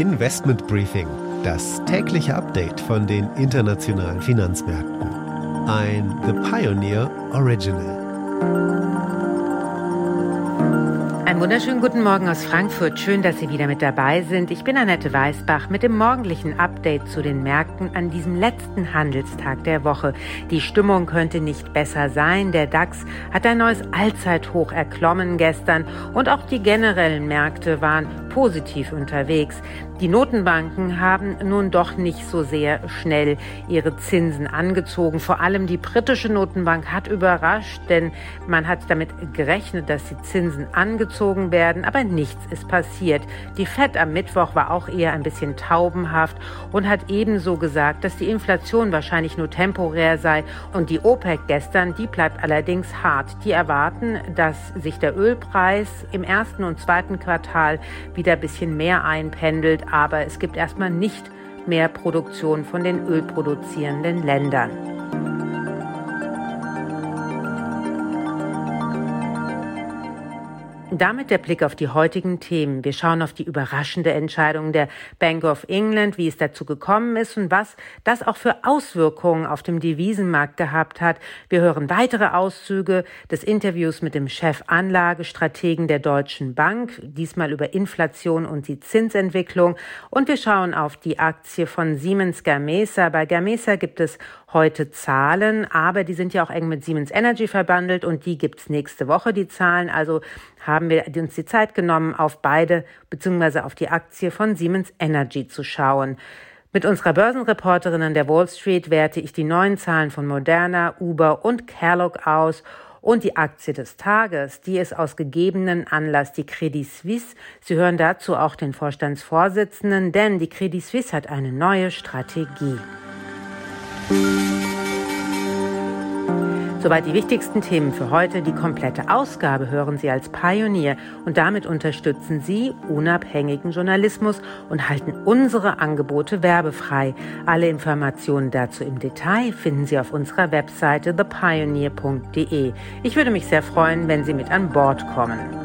Investment Briefing, das tägliche Update von den internationalen Finanzmärkten. Ein The Pioneer Original. Einen wunderschönen guten Morgen aus Frankfurt. Schön, dass Sie wieder mit dabei sind. Ich bin Annette Weißbach mit dem morgendlichen Update zu den Märkten an diesem letzten Handelstag der Woche. Die Stimmung könnte nicht besser sein. Der DAX hat ein neues Allzeithoch erklommen gestern und auch die generellen Märkte waren positiv unterwegs. Die Notenbanken haben nun doch nicht so sehr schnell ihre Zinsen angezogen. Vor allem die britische Notenbank hat überrascht, denn man hat damit gerechnet, dass die Zinsen angezogen werden, aber nichts ist passiert. Die Fed am Mittwoch war auch eher ein bisschen taubenhaft und hat ebenso gesagt, dass die Inflation wahrscheinlich nur temporär sei und die OPEC gestern, die bleibt allerdings hart. Die erwarten, dass sich der Ölpreis im ersten und zweiten Quartal wieder ein bisschen mehr einpendelt aber es gibt erstmal nicht mehr Produktion von den ölproduzierenden Ländern. Damit der Blick auf die heutigen Themen. Wir schauen auf die überraschende Entscheidung der Bank of England, wie es dazu gekommen ist und was das auch für Auswirkungen auf dem Devisenmarkt gehabt hat. Wir hören weitere Auszüge des Interviews mit dem Chefanlagestrategen der Deutschen Bank, diesmal über Inflation und die Zinsentwicklung. Und wir schauen auf die Aktie von Siemens Gamesa. Bei Gamesa gibt es heute Zahlen, aber die sind ja auch eng mit Siemens Energy verbandelt und die gibt's nächste Woche, die Zahlen. Also haben wir uns die Zeit genommen, auf beide beziehungsweise auf die Aktie von Siemens Energy zu schauen. Mit unserer Börsenreporterin an der Wall Street werte ich die neuen Zahlen von Moderna, Uber und Kellogg aus und die Aktie des Tages, die ist aus gegebenen Anlass die Credit Suisse. Sie hören dazu auch den Vorstandsvorsitzenden, denn die Credit Suisse hat eine neue Strategie. Soweit die wichtigsten Themen für heute. Die komplette Ausgabe hören Sie als Pionier und damit unterstützen Sie unabhängigen Journalismus und halten unsere Angebote werbefrei. Alle Informationen dazu im Detail finden Sie auf unserer Webseite thepioneer.de. Ich würde mich sehr freuen, wenn Sie mit an Bord kommen.